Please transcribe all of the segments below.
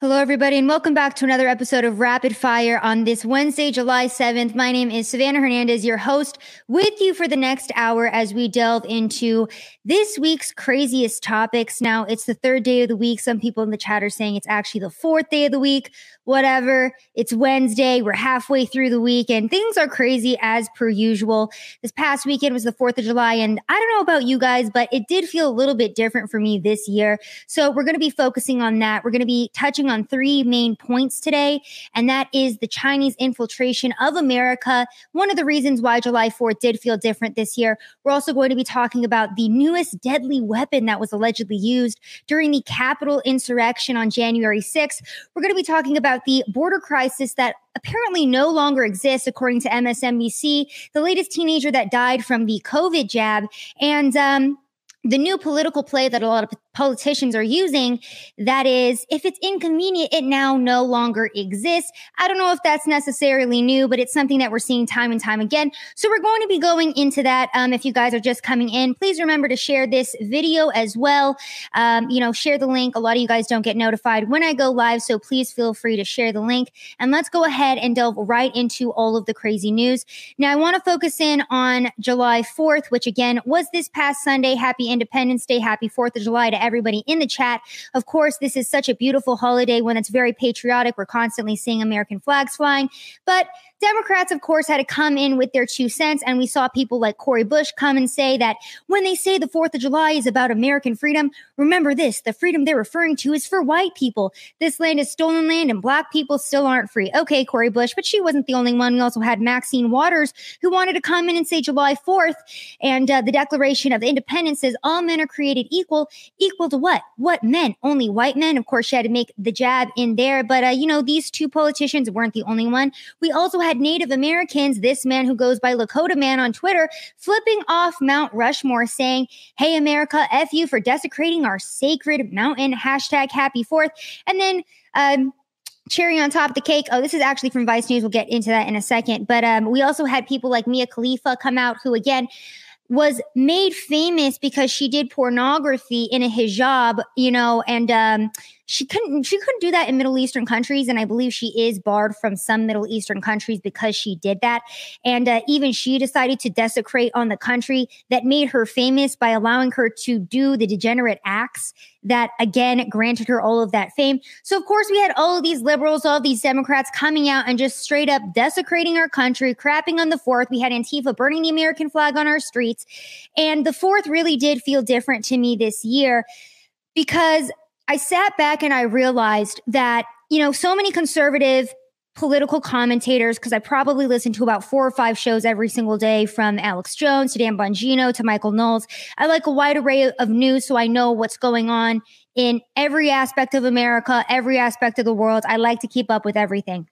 Hello, everybody, and welcome back to another episode of Rapid Fire on this Wednesday, July 7th. My name is Savannah Hernandez, your host, with you for the next hour as we delve into this week's craziest topics. Now, it's the third day of the week. Some people in the chat are saying it's actually the fourth day of the week. Whatever. It's Wednesday. We're halfway through the week, and things are crazy as per usual. This past weekend was the 4th of July, and I don't know about you guys, but it did feel a little bit different for me this year. So, we're going to be focusing on that. We're going to be touching on three main points today, and that is the Chinese infiltration of America. One of the reasons why July 4th did feel different this year. We're also going to be talking about the newest deadly weapon that was allegedly used during the Capitol insurrection on January 6th. We're going to be talking about the border crisis that apparently no longer exists, according to MSNBC, the latest teenager that died from the COVID jab. And, um, the new political play that a lot of politicians are using that is if it's inconvenient it now no longer exists. I don't know if that's necessarily new but it's something that we're seeing time and time again. So we're going to be going into that um, if you guys are just coming in. Please remember to share this video as well. Um, you know share the link. A lot of you guys don't get notified when i go live so please feel free to share the link. And let's go ahead and delve right into all of the crazy news. Now i want to focus in on july 4th which again was this past sunday. Happy independence day. Happy 4th of july to everybody in the chat. Of course, this is such a beautiful holiday when it's very patriotic. We're constantly seeing American flags flying, but Democrats, of course, had to come in with their two cents. And we saw people like Cori Bush come and say that when they say the 4th of July is about American freedom, remember this the freedom they're referring to is for white people. This land is stolen land and black people still aren't free. Okay, Cori Bush, but she wasn't the only one. We also had Maxine Waters who wanted to come in and say July 4th and uh, the Declaration of Independence says all men are created equal. Equal to what? What men? Only white men. Of course, she had to make the jab in there. But, uh, you know, these two politicians weren't the only one. We also had Native Americans, this man who goes by Lakota Man on Twitter, flipping off Mount Rushmore saying, Hey, America, F you for desecrating our sacred mountain. Hashtag happy fourth. And then, um, cherry on top of the cake. Oh, this is actually from Vice News. We'll get into that in a second. But um, we also had people like Mia Khalifa come out who, again, was made famous because she did pornography in a hijab, you know, and um, she couldn't she couldn't do that in Middle Eastern countries, and I believe she is barred from some Middle Eastern countries because she did that. And uh, even she decided to desecrate on the country that made her famous by allowing her to do the degenerate acts that again granted her all of that fame. So of course we had all of these liberals, all of these Democrats coming out and just straight up desecrating our country, crapping on the fourth. We had Antifa burning the American flag on our streets, and the fourth really did feel different to me this year because I sat back and I realized that, you know, so many conservative political commentators, because I probably listen to about four or five shows every single day from Alex Jones to Dan Bongino to Michael Knowles. I like a wide array of news so I know what's going on in every aspect of America, every aspect of the world. I like to keep up with everything.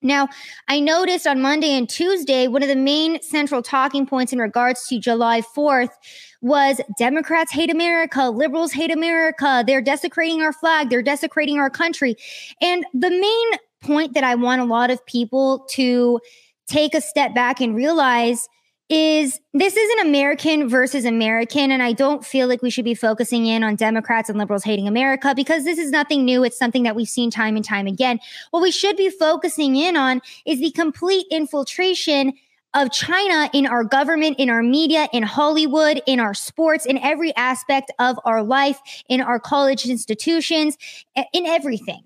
Now, I noticed on Monday and Tuesday, one of the main central talking points in regards to July 4th was Democrats hate America, liberals hate America, they're desecrating our flag, they're desecrating our country. And the main point that I want a lot of people to take a step back and realize is this is an American versus American. And I don't feel like we should be focusing in on Democrats and liberals hating America because this is nothing new. It's something that we've seen time and time again. What we should be focusing in on is the complete infiltration of China in our government, in our media, in Hollywood, in our sports, in every aspect of our life, in our college institutions, in everything.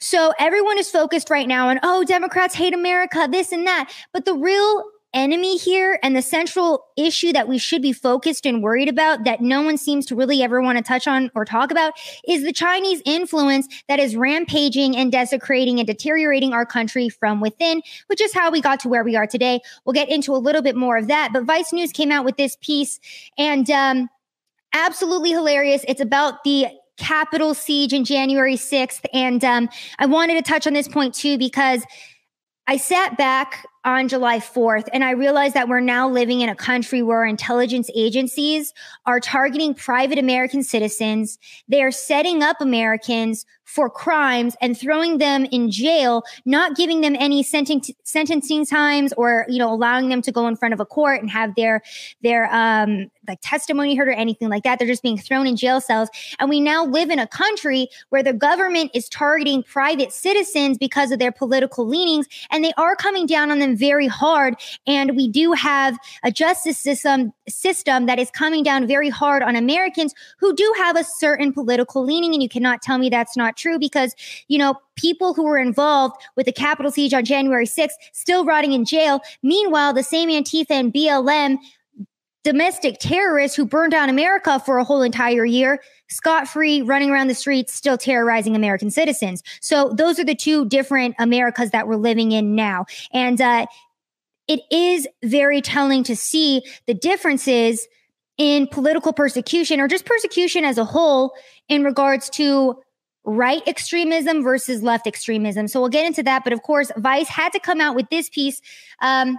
So everyone is focused right now on, oh, Democrats hate America, this and that. But the real enemy here and the central issue that we should be focused and worried about that no one seems to really ever want to touch on or talk about is the Chinese influence that is rampaging and desecrating and deteriorating our country from within, which is how we got to where we are today. We'll get into a little bit more of that. But Vice News came out with this piece and um, absolutely hilarious. It's about the Capitol siege in January 6th. And um, I wanted to touch on this point too because I sat back on July 4th, and I realized that we're now living in a country where intelligence agencies are targeting private American citizens. They are setting up Americans for crimes and throwing them in jail, not giving them any senten- sentencing times or, you know, allowing them to go in front of a court and have their, their, um, like testimony heard or anything like that. They're just being thrown in jail cells. And we now live in a country where the government is targeting private citizens because of their political leanings, and they are coming down on them very hard. And we do have a justice system system that is coming down very hard on Americans who do have a certain political leaning. And you cannot tell me that's not true because, you know, people who were involved with the Capitol siege on January 6th still rotting in jail. Meanwhile, the same Antifa and BLM domestic terrorists who burned down America for a whole entire year, scot free, running around the streets, still terrorizing American citizens. So those are the two different Americas that we're living in now. And uh, it is very telling to see the differences in political persecution or just persecution as a whole in regards to right extremism versus left extremism. So we'll get into that. But of course, Vice had to come out with this piece. Um,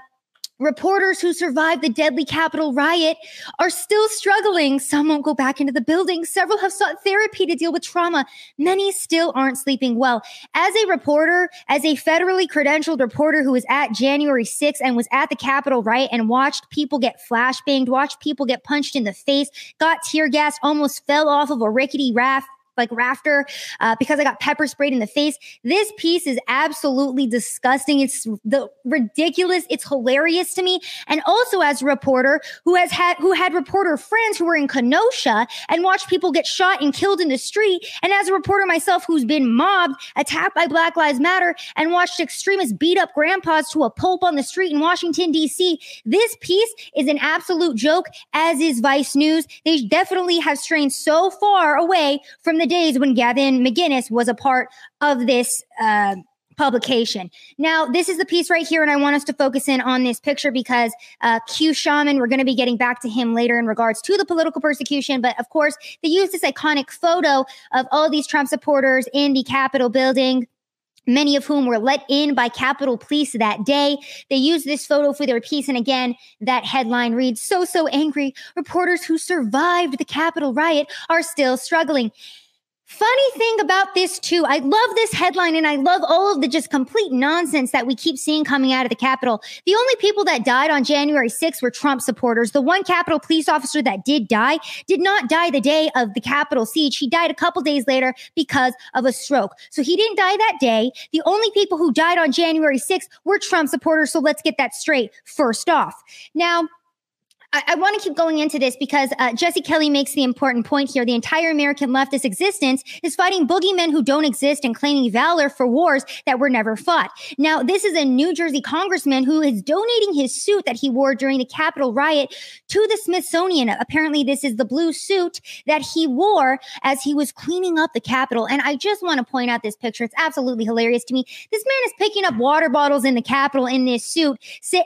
Reporters who survived the deadly Capitol riot are still struggling. Some won't go back into the building. Several have sought therapy to deal with trauma. Many still aren't sleeping well. As a reporter, as a federally credentialed reporter who was at January 6th and was at the Capitol riot and watched people get flashbanged, watched people get punched in the face, got tear gassed, almost fell off of a rickety raft like rafter uh, because I got pepper sprayed in the face. This piece is absolutely disgusting. It's the ridiculous. It's hilarious to me. And also as a reporter who has had who had reporter friends who were in Kenosha and watched people get shot and killed in the street. And as a reporter myself who's been mobbed, attacked by Black Lives Matter, and watched extremists beat up grandpas to a pulp on the street in Washington D.C. This piece is an absolute joke, as is Vice News. They definitely have strained so far away from the the days when Gavin McInnes was a part of this uh, publication. Now, this is the piece right here, and I want us to focus in on this picture because uh, Q Shaman, we're going to be getting back to him later in regards to the political persecution. But of course, they use this iconic photo of all these Trump supporters in the Capitol building many of whom were let in by Capitol Police that day. They used this photo for their piece. And again, that headline reads, So, so angry. Reporters who survived the Capitol riot are still struggling. Funny thing about this too, I love this headline and I love all of the just complete nonsense that we keep seeing coming out of the Capitol. The only people that died on January 6th were Trump supporters. The one Capitol police officer that did die did not die the day of the Capitol siege. He died a couple days later because of a stroke. So he didn't die that day. The only people who died on January 6th were Trump supporters. So let's get that straight first off. Now, I, I want to keep going into this because uh, Jesse Kelly makes the important point here. The entire American leftist existence is fighting boogeymen who don't exist and claiming valor for wars that were never fought. Now, this is a New Jersey congressman who is donating his suit that he wore during the Capitol riot to the Smithsonian. Apparently, this is the blue suit that he wore as he was cleaning up the Capitol. And I just want to point out this picture. It's absolutely hilarious to me. This man is picking up water bottles in the Capitol in this suit. Say,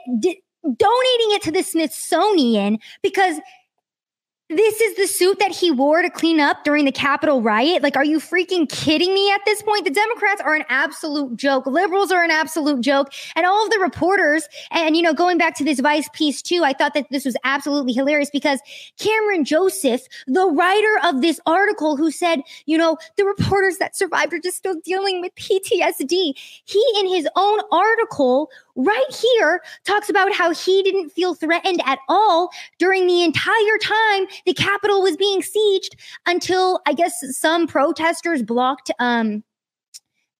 donating it to the Smithsonian because this is the suit that he wore to clean up during the Capitol riot. Like, are you freaking kidding me at this point? The Democrats are an absolute joke. Liberals are an absolute joke. And all of the reporters, and, you know, going back to this Vice piece too, I thought that this was absolutely hilarious because Cameron Joseph, the writer of this article who said, you know, the reporters that survived are just still dealing with PTSD. He, in his own article, right here talks about how he didn't feel threatened at all during the entire time the Capitol was being sieged until I guess some protesters blocked um,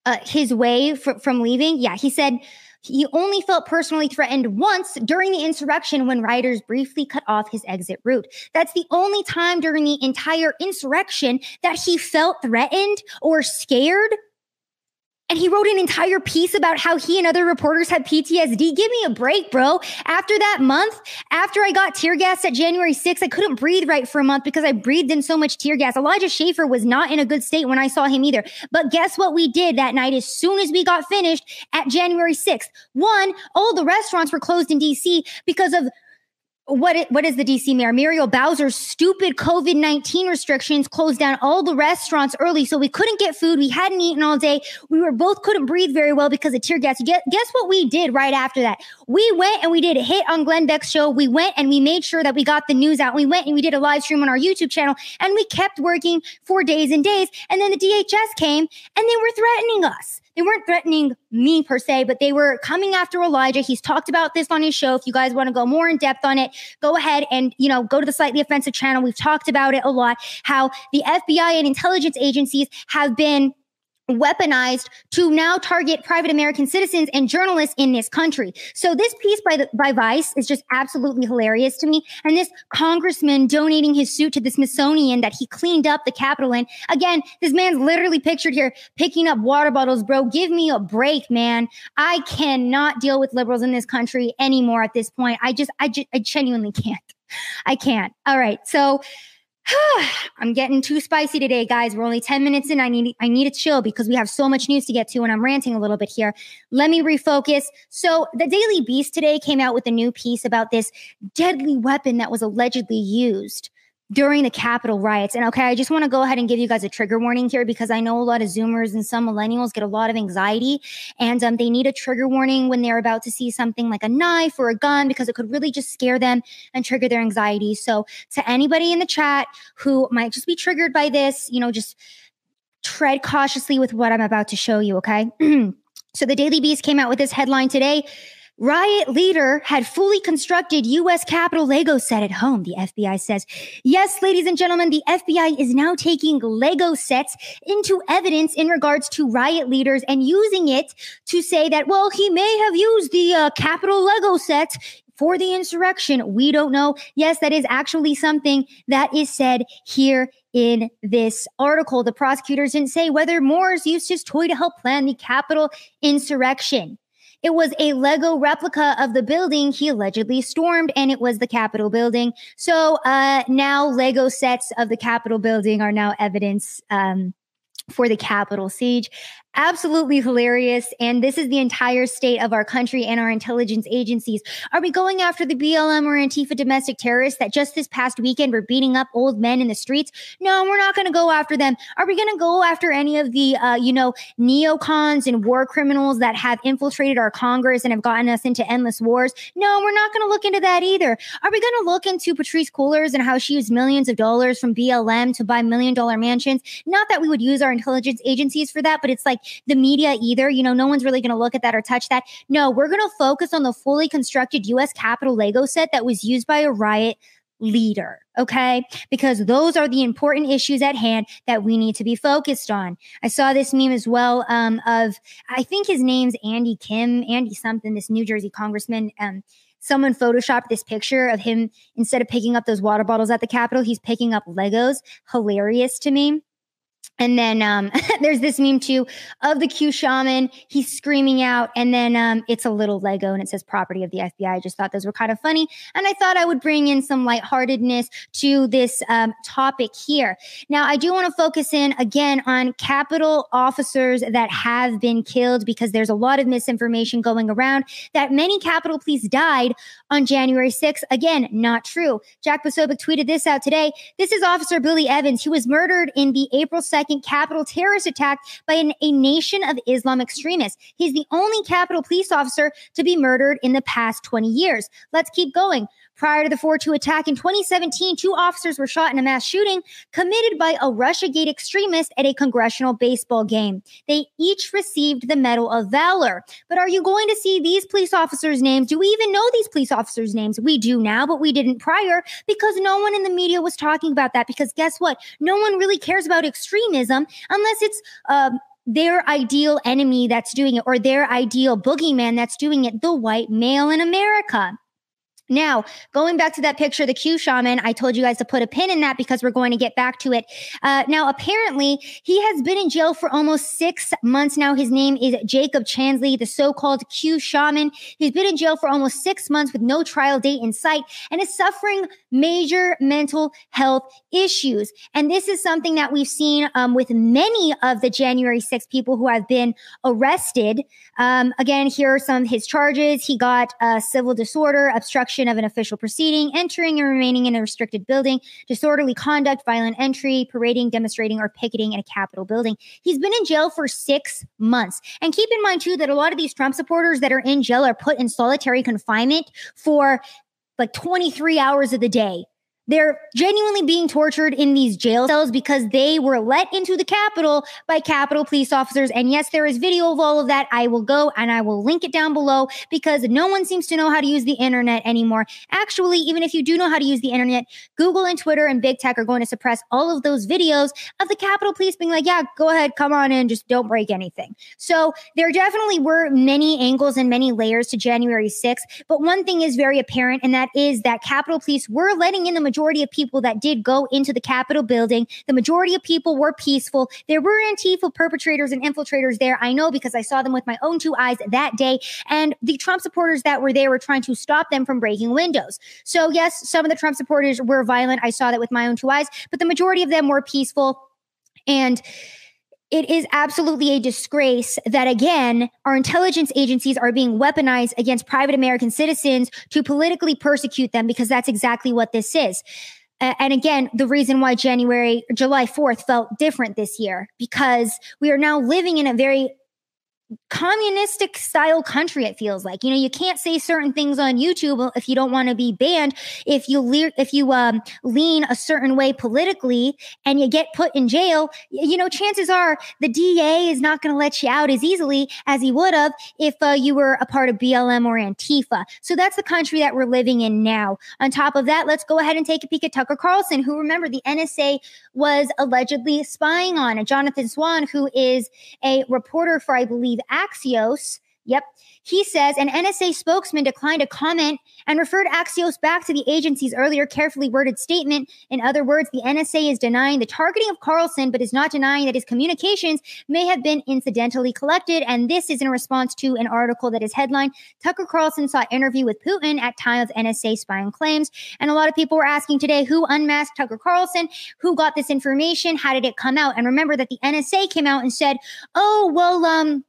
uh, his way fr- from leaving. Yeah, he said he only felt personally threatened once during the insurrection when rioters briefly cut off his exit route. That's the only time during the entire insurrection that he felt threatened or scared and he wrote an entire piece about how he and other reporters had PTSD. Give me a break, bro. After that month, after I got tear gas at January 6th, I couldn't breathe right for a month because I breathed in so much tear gas. Elijah Schaffer was not in a good state when I saw him either. But guess what we did that night as soon as we got finished at January 6th? One, all the restaurants were closed in DC because of what it, what is the DC mayor Muriel Bowser's stupid COVID nineteen restrictions closed down all the restaurants early, so we couldn't get food. We hadn't eaten all day. We were both couldn't breathe very well because of tear gas. Guess, guess what we did right after that? We went and we did a hit on Glenn Beck's show. We went and we made sure that we got the news out. We went and we did a live stream on our YouTube channel, and we kept working for days and days. And then the DHS came and they were threatening us they weren't threatening me per se, but they were coming after Elijah. He's talked about this on his show. If you guys want to go more in depth on it, go ahead and, you know, go to the slightly offensive channel. We've talked about it a lot, how the FBI and intelligence agencies have been weaponized to now target private American citizens and journalists in this country. So this piece by the, by Vice is just absolutely hilarious to me. And this congressman donating his suit to the Smithsonian that he cleaned up the Capitol in. Again, this man's literally pictured here picking up water bottles, bro. Give me a break, man. I cannot deal with liberals in this country anymore at this point. I just, I, just, I genuinely can't. I can't. All right. So I'm getting too spicy today, guys. We're only 10 minutes in. I need I need to chill because we have so much news to get to and I'm ranting a little bit here. Let me refocus. So, the Daily Beast today came out with a new piece about this deadly weapon that was allegedly used during the Capitol riots. And okay, I just want to go ahead and give you guys a trigger warning here because I know a lot of Zoomers and some millennials get a lot of anxiety and um, they need a trigger warning when they're about to see something like a knife or a gun because it could really just scare them and trigger their anxiety. So, to anybody in the chat who might just be triggered by this, you know, just tread cautiously with what I'm about to show you, okay? so, the Daily Beast came out with this headline today Riot leader had fully constructed U.S. Capitol Lego set at home, the FBI says. Yes, ladies and gentlemen, the FBI is now taking Lego sets into evidence in regards to riot leaders and using it to say that, well, he may have used the uh, Capitol Lego set for the insurrection. We don't know. Yes, that is actually something that is said here in this article. The prosecutors didn't say whether Moores used his toy to help plan the Capitol insurrection. It was a Lego replica of the building he allegedly stormed, and it was the Capitol building. So uh, now Lego sets of the Capitol building are now evidence um, for the Capitol siege absolutely hilarious. And this is the entire state of our country and our intelligence agencies. Are we going after the BLM or Antifa domestic terrorists that just this past weekend were beating up old men in the streets? No, we're not going to go after them. Are we going to go after any of the, uh, you know, neocons and war criminals that have infiltrated our Congress and have gotten us into endless wars? No, we're not going to look into that either. Are we going to look into Patrisse Cullors and how she used millions of dollars from BLM to buy million dollar mansions? Not that we would use our intelligence agencies for that, but it's like the media either. You know, no one's really going to look at that or touch that. No, we're going to focus on the fully constructed US Capitol Lego set that was used by a riot leader. Okay. Because those are the important issues at hand that we need to be focused on. I saw this meme as well um, of, I think his name's Andy Kim, Andy something, this New Jersey congressman. Um, someone photoshopped this picture of him instead of picking up those water bottles at the Capitol, he's picking up Legos. Hilarious to me. And then um, there's this meme too of the Q shaman. He's screaming out, and then um, it's a little Lego and it says property of the FBI. I just thought those were kind of funny. And I thought I would bring in some lightheartedness to this um, topic here. Now, I do want to focus in again on Capitol officers that have been killed because there's a lot of misinformation going around that many Capitol police died on January 6th. Again, not true. Jack Posobiec tweeted this out today. This is Officer Billy Evans. He was murdered in the April 2nd second Capitol terrorist attack by an, a nation of Islam extremists. He's the only Capitol police officer to be murdered in the past 20 years. Let's keep going. Prior to the 4 2 attack in 2017, two officers were shot in a mass shooting committed by a Russiagate extremist at a congressional baseball game. They each received the Medal of Valor. But are you going to see these police officers' names? Do we even know these police officers' names? We do now, but we didn't prior because no one in the media was talking about that. Because guess what? No one really cares about extremism unless it's, um, their ideal enemy that's doing it or their ideal boogeyman that's doing it, the white male in America. Now, going back to that picture, the Q shaman, I told you guys to put a pin in that because we're going to get back to it. Uh, now, apparently, he has been in jail for almost six months now. His name is Jacob Chansley, the so-called Q shaman. He's been in jail for almost six months with no trial date in sight and is suffering major mental health issues. And this is something that we've seen um, with many of the January 6 people who have been arrested. Um, again, here are some of his charges. He got uh, civil disorder, obstruction obstruction of an official proceeding, entering and remaining in a restricted building, disorderly conduct, violent entry, parading, demonstrating, or picketing in a Capitol building. He's been in jail for six months. And keep in mind, too, that a lot of these Trump supporters that are in jail are put in solitary confinement for like 23 hours of the day. They're genuinely being tortured in these jail cells because they were let into the Capitol by Capitol police officers. And yes, there is video of all of that. I will go and I will link it down below because no one seems to know how to use the internet anymore. Actually, even if you do know how to use the internet, Google and Twitter and big tech are going to suppress all of those videos of the Capitol police being like, yeah, go ahead, come on in, just don't break anything. So there definitely were many angles and many layers to January 6th. But one thing is very apparent, and that is that Capitol police were letting in the majority majority of people that did go into the Capitol building, the majority of people were peaceful. There were Antifa perpetrators and infiltrators there. I know because I saw them with my own two eyes that day. And the Trump supporters that were there were trying to stop them from breaking windows. So, yes, some of the Trump supporters were violent. I saw that with my own two eyes, but the majority of them were peaceful. And it is absolutely a disgrace that again our intelligence agencies are being weaponized against private american citizens to politically persecute them because that's exactly what this is. And again the reason why january july 4th felt different this year because we are now living in a very communistic style country it feels like. You know you can't say certain things on youtube if you don't want to be banned. If you le- if you um, lean a certain way politically and you get put in jail you know chances are the da is not going to let you out as easily as he would have if uh, you were a part of blm or antifa. So that's the country that we're living in now. On top of that let's go ahead and take a peek at tucker carlson who remember the nsa was allegedly spying on a jonathan swan who is a reporter for i believe Axios. Yep. He says an NSA spokesman declined to comment and referred Axios back to the agency's earlier carefully worded statement. In other words, the NSA is denying the targeting of Carlson, but is not denying that his communications may have been incidentally collected. And this is in response to an article that is headlined Tucker Carlson sought interview with Putin at time of NSA spying claims. And a lot of people were asking today who unmasked Tucker Carlson? Who got this information? How did it come out? And remember that the NSA came out and said, oh, well, um,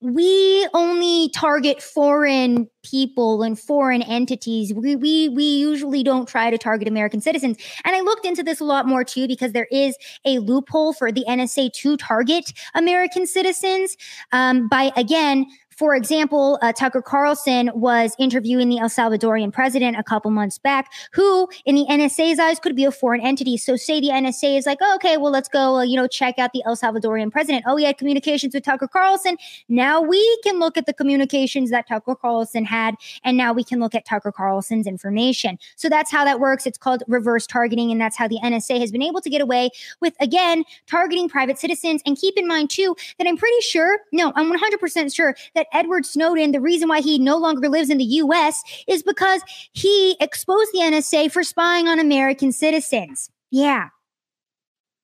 we only target foreign people and foreign entities. We, we, we usually don't try to target American citizens. And I looked into this a lot more too, because there is a loophole for the NSA to target American citizens um, by, again, for example, uh, Tucker Carlson was interviewing the El Salvadorian president a couple months back, who, in the NSA's eyes, could be a foreign entity. So, say the NSA is like, oh, okay, well, let's go, uh, you know, check out the El Salvadorian president. Oh, he had communications with Tucker Carlson. Now we can look at the communications that Tucker Carlson had, and now we can look at Tucker Carlson's information. So that's how that works. It's called reverse targeting, and that's how the NSA has been able to get away with, again, targeting private citizens. And keep in mind, too, that I'm pretty sure, no, I'm 100% sure that Edward Snowden, the reason why he no longer lives in the US is because he exposed the NSA for spying on American citizens. Yeah.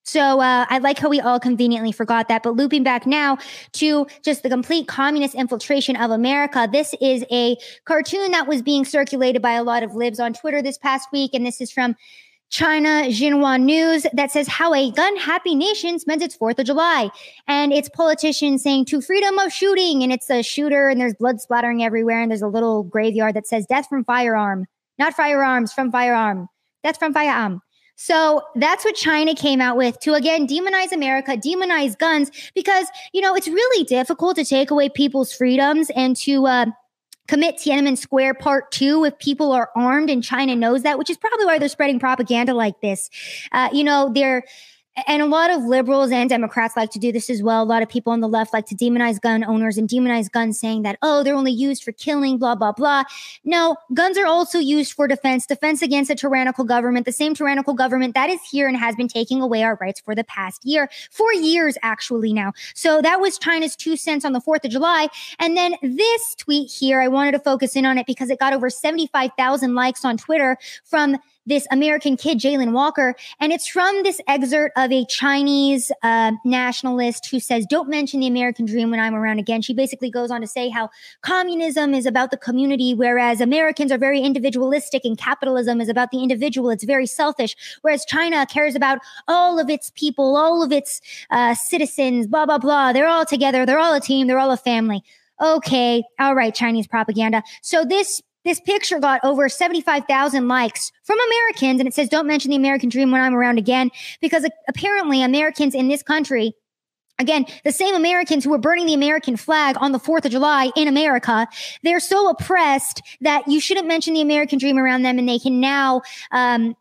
So uh, I like how we all conveniently forgot that. But looping back now to just the complete communist infiltration of America, this is a cartoon that was being circulated by a lot of libs on Twitter this past week, and this is from China Xinhua News that says how a gun happy nation spends its 4th of July. And it's politicians saying to freedom of shooting. And it's a shooter and there's blood splattering everywhere. And there's a little graveyard that says death from firearm, not firearms from firearm, death from firearm. So that's what China came out with to again demonize America, demonize guns, because, you know, it's really difficult to take away people's freedoms and to, uh, commit Tiananmen Square Part Two if people are armed, and China knows that, which is probably why they're spreading propaganda like this. Uh, you know, they're and a lot of liberals and Democrats like to do this as well. A lot of people on the left like to demonize gun owners and demonize guns, saying that, oh, they're only used for killing, blah, blah, blah. No, guns are also used for defense, defense against a tyrannical government, the same tyrannical government that is here and has been taking away our rights for the past year, for years actually now. So that was China's two cents on the 4th of July. And then this tweet here, I wanted to focus in on it because it got over 75,000 likes on Twitter from this American kid, Jayland Walker. And it's from this excerpt of a Chinese uh, nationalist who says, Don't mention the American dream when I'm around again. She basically goes on to say how communism is about the community, whereas Americans are very individualistic and capitalism is about the individual. It's very selfish. Whereas China cares about all of its people, all of its uh, citizens, blah, blah, blah. They're all together. They're all a team. They're all a family. Okay. All right. Chinese propaganda. So this this picture got over 75,000 likes from Americans. And it says, don't mention the American dream when I'm around again, because apparently Americans in this country Again, the same Americans who were burning the American flag on the 4th of July in America, they're so oppressed that you shouldn't mention the American dream around them and they can now, um,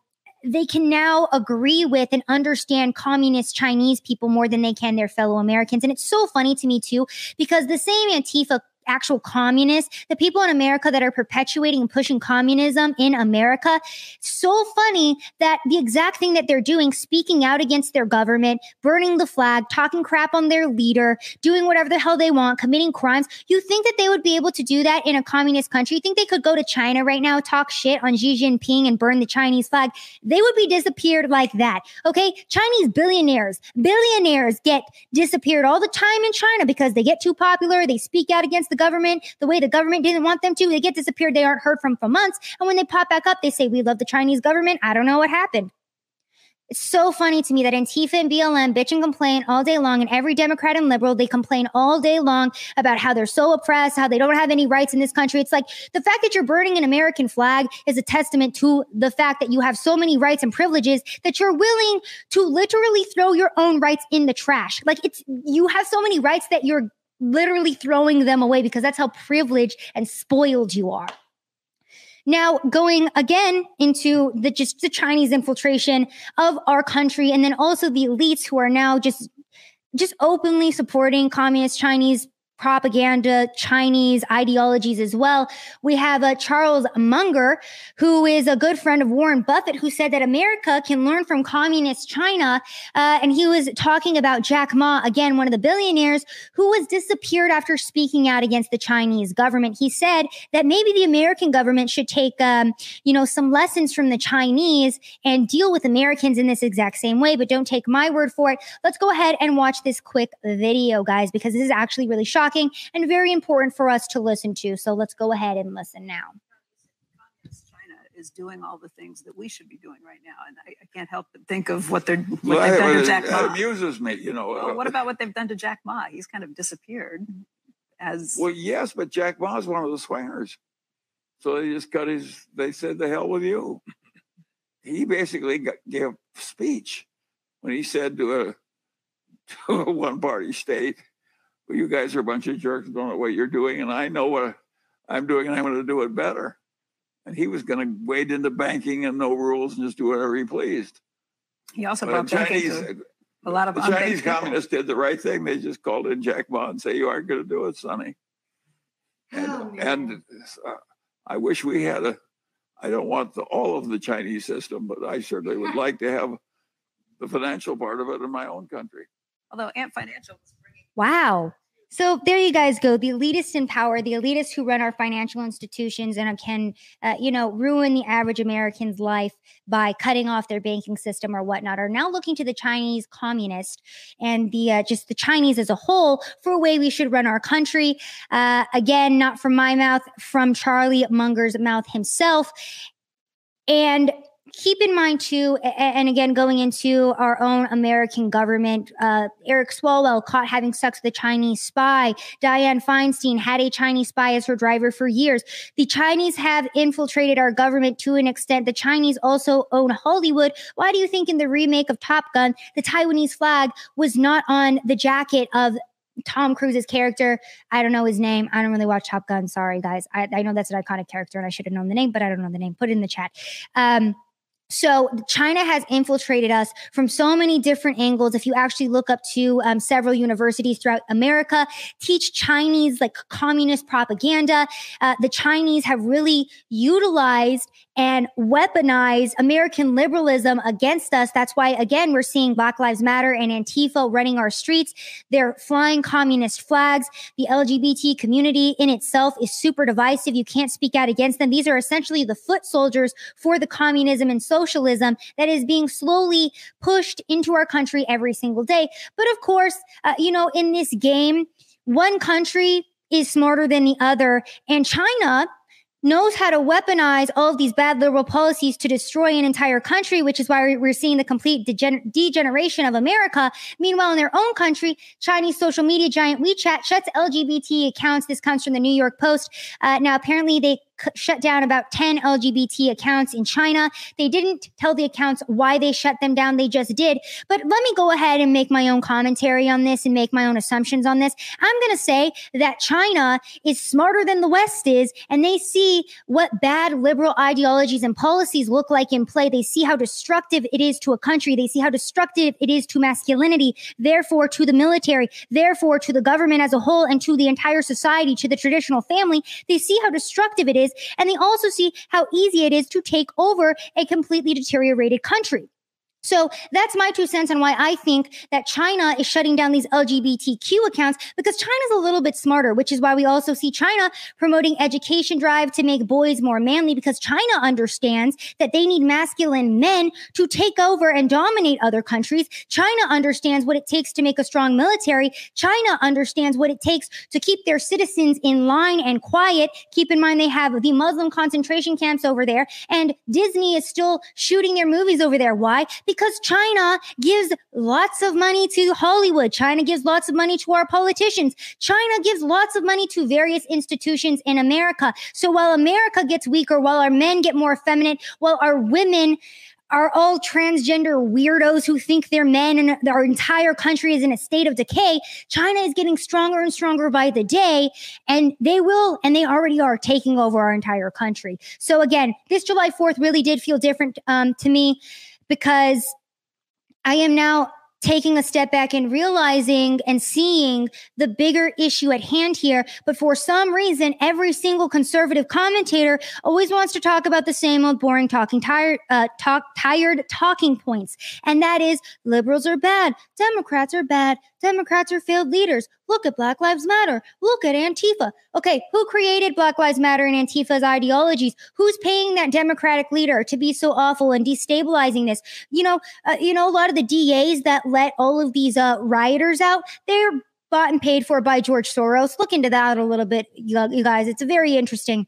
they can now agree with and understand communist Chinese people more than they can their fellow Americans. And it's so funny to me too, because the same Antifa actual communists, the people in America that are perpetuating and pushing communism in America. So funny that the exact thing that they're doing, speaking out against their government, burning the flag, talking crap on their leader, doing whatever the hell they want, committing crimes. You think that they would be able to do that in a communist country? You think they could go to China right now, talk shit on Xi Jinping and burn the Chinese flag? They would be disappeared like that. Okay. Chinese billionaires, billionaires get disappeared all the time in China because they get too popular. They speak out against the government the way the government didn't want them to. They get disappeared. They aren't heard from for months. And when they pop back up, they say, We love the Chinese government. I don't know what happened. It's so funny to me that Antifa and BLM bitch and complain all day long, and every Democrat and liberal, they complain all day long about how they're so oppressed, how they don't have any rights in this country. It's like the fact that you're burning an American flag is a testament to the fact that you have so many rights and privileges that you're willing to literally throw your own rights in the trash. Like it's, you have so many rights that you're literally throwing them away because that's how privileged and spoiled you are. Now, going again into the just the Chinese infiltration of our country, and then also the elites who are now just just openly supporting communist Chinese propaganda, Chinese ideologies as well. We have uh, Charles Munger, who is a good friend of Warren Buffett, who said that America can learn from communist China. Uh, and he was talking about Jack Ma, again, one of the billionaires who was disappeared after speaking out against the Chinese government. He said that maybe the American government should take, um, you know, some lessons from the Chinese and deal with Americans in this exact same way, but don't take my word for it. Let's go ahead and watch this quick video, guys, because this is actually really shocking shocking and very important for us to listen to. So let's go ahead and listen now. China is doing all the things that we should be doing right now, and I, I can't help but think of what they're what well, they've done to Jack Ma. It amuses me, you know. Well, what about what they've done to Jack Ma? He's kind of disappeared. As well, yes, but Jack Ma is one of the swingers, so they just cut his. They said, "The hell with you." He basically got, gave a speech when he said to a to a one party state well, you guys are a bunch of jerks, don't know what you're doing, and I know what I'm doing, and I'm going to do it better. And he was going to wade into banking and no rules and just do whatever he pleased. He also brought Chinese, a lot of the Chinese communists did the right thing. They just called in Jack Ma and say, "You aren't going to do it, Sonny." And, oh, and uh, I wish we had a. I don't want the, all of the Chinese system, but I certainly would like to have the financial part of it in my own country. Although Ant Financial Wow. So there you guys go. The elitists in power, the elitists who run our financial institutions and can, uh, you know, ruin the average American's life by cutting off their banking system or whatnot, are now looking to the Chinese communist and the uh, just the Chinese as a whole for a way we should run our country. Uh, again, not from my mouth, from Charlie Munger's mouth himself. And keep in mind too, and again, going into our own American government, uh, Eric Swalwell caught having sex with a Chinese spy. Dianne Feinstein had a Chinese spy as her driver for years. The Chinese have infiltrated our government to an extent. The Chinese also own Hollywood. Why do you think in the remake of Top Gun, the Taiwanese flag was not on the jacket of Tom Cruise's character. I don't know his name. I don't really watch Top Gun. Sorry, guys. I, I know that's an iconic character and I should have known the name, but I don't know the name. Put it in the chat. Um, so China has infiltrated us from so many different angles. If you actually look up to um, several universities throughout America, teach Chinese like communist propaganda. Uh, the Chinese have really utilized and weaponized American liberalism against us. That's why, again, we're seeing Black Lives Matter and Antifa running our streets. They're flying communist flags. The LGBT community in itself is super divisive. You can't speak out against them. These are essentially the foot soldiers for the communism and socialism that is being slowly pushed into our country every single day. But of course, uh, you know, in this game, one country is smarter than the other. And China knows how to weaponize all of these bad liberal policies to destroy an entire country, which is why we're seeing the complete degen- degeneration of America. Meanwhile, in their own country, Chinese social media giant WeChat shuts LGBT accounts. This comes from the New York Post. Uh, now, apparently, they shut down about 10 LGBT accounts in China. They didn't tell the accounts why they shut them down. They just did. But let me go ahead and make my own commentary on this and make my own assumptions on this. I'm going to say that China is smarter than the West is, and they see what bad liberal ideologies and policies look like in play. They see how destructive it is to a country. They see how destructive it is to masculinity, therefore to the military, therefore to the government as a whole and to the entire society, to the traditional family. They see how destructive it is. And they also see how easy it is to take over a completely deteriorated country. So that's my two cents on why I think that China is shutting down these LGBTQ accounts because China's a little bit smarter, which is why we also see China promoting education drive to make boys more manly because China understands that they need masculine men to take over and dominate other countries. China understands what it takes to make a strong military. China understands what it takes to keep their citizens in line and quiet. Keep in mind they have the Muslim concentration camps over there and Disney is still shooting their movies over there. Why? Because China gives lots of money to Hollywood. China gives lots of money to our politicians. China gives lots of money to various institutions in America. So while America gets weaker, while our men get more effeminate, while our women are all transgender weirdos who think they're men and our entire country is in a state of decay. China is getting stronger and stronger by the day, and they will, and they already are taking over our entire country. So again, this July 4th really did feel different um, to me because I am now taking a step back and realizing and seeing the bigger issue at hand here. But for some reason, every single conservative commentator always wants to talk about the same old boring talking, tired, uh, talk, tired talking points. And that is liberals are bad. Democrats are bad. Democrats are failed leaders. Look at Black Lives Matter. Look at Antifa. Okay, who created Black Lives Matter and Antifa's ideologies? Who's paying that Democratic leader to be so awful and destabilizing this? You know, uh, you know, a lot of the DAs that let all of these uh, rioters out, they're bought and paid for by George Soros. Look into that a little bit, you guys. It's a very interesting.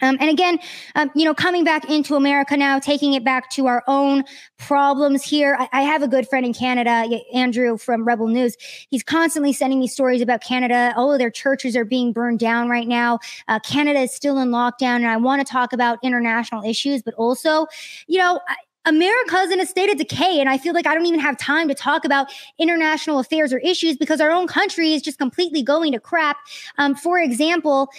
Um, and again, um, you know, coming back into America now, taking it back to our own problems here. I, I, have a good friend in Canada, Andrew from Rebel News. He's constantly sending me stories about Canada. All of their churches are being burned down right now. Uh, Canada is still in lockdown, and I want to talk about international issues, but also, you know, I, America's in a state of decay. And I feel like I don't even have time to talk about international affairs or issues because our own country is just completely going to crap. Um, for example,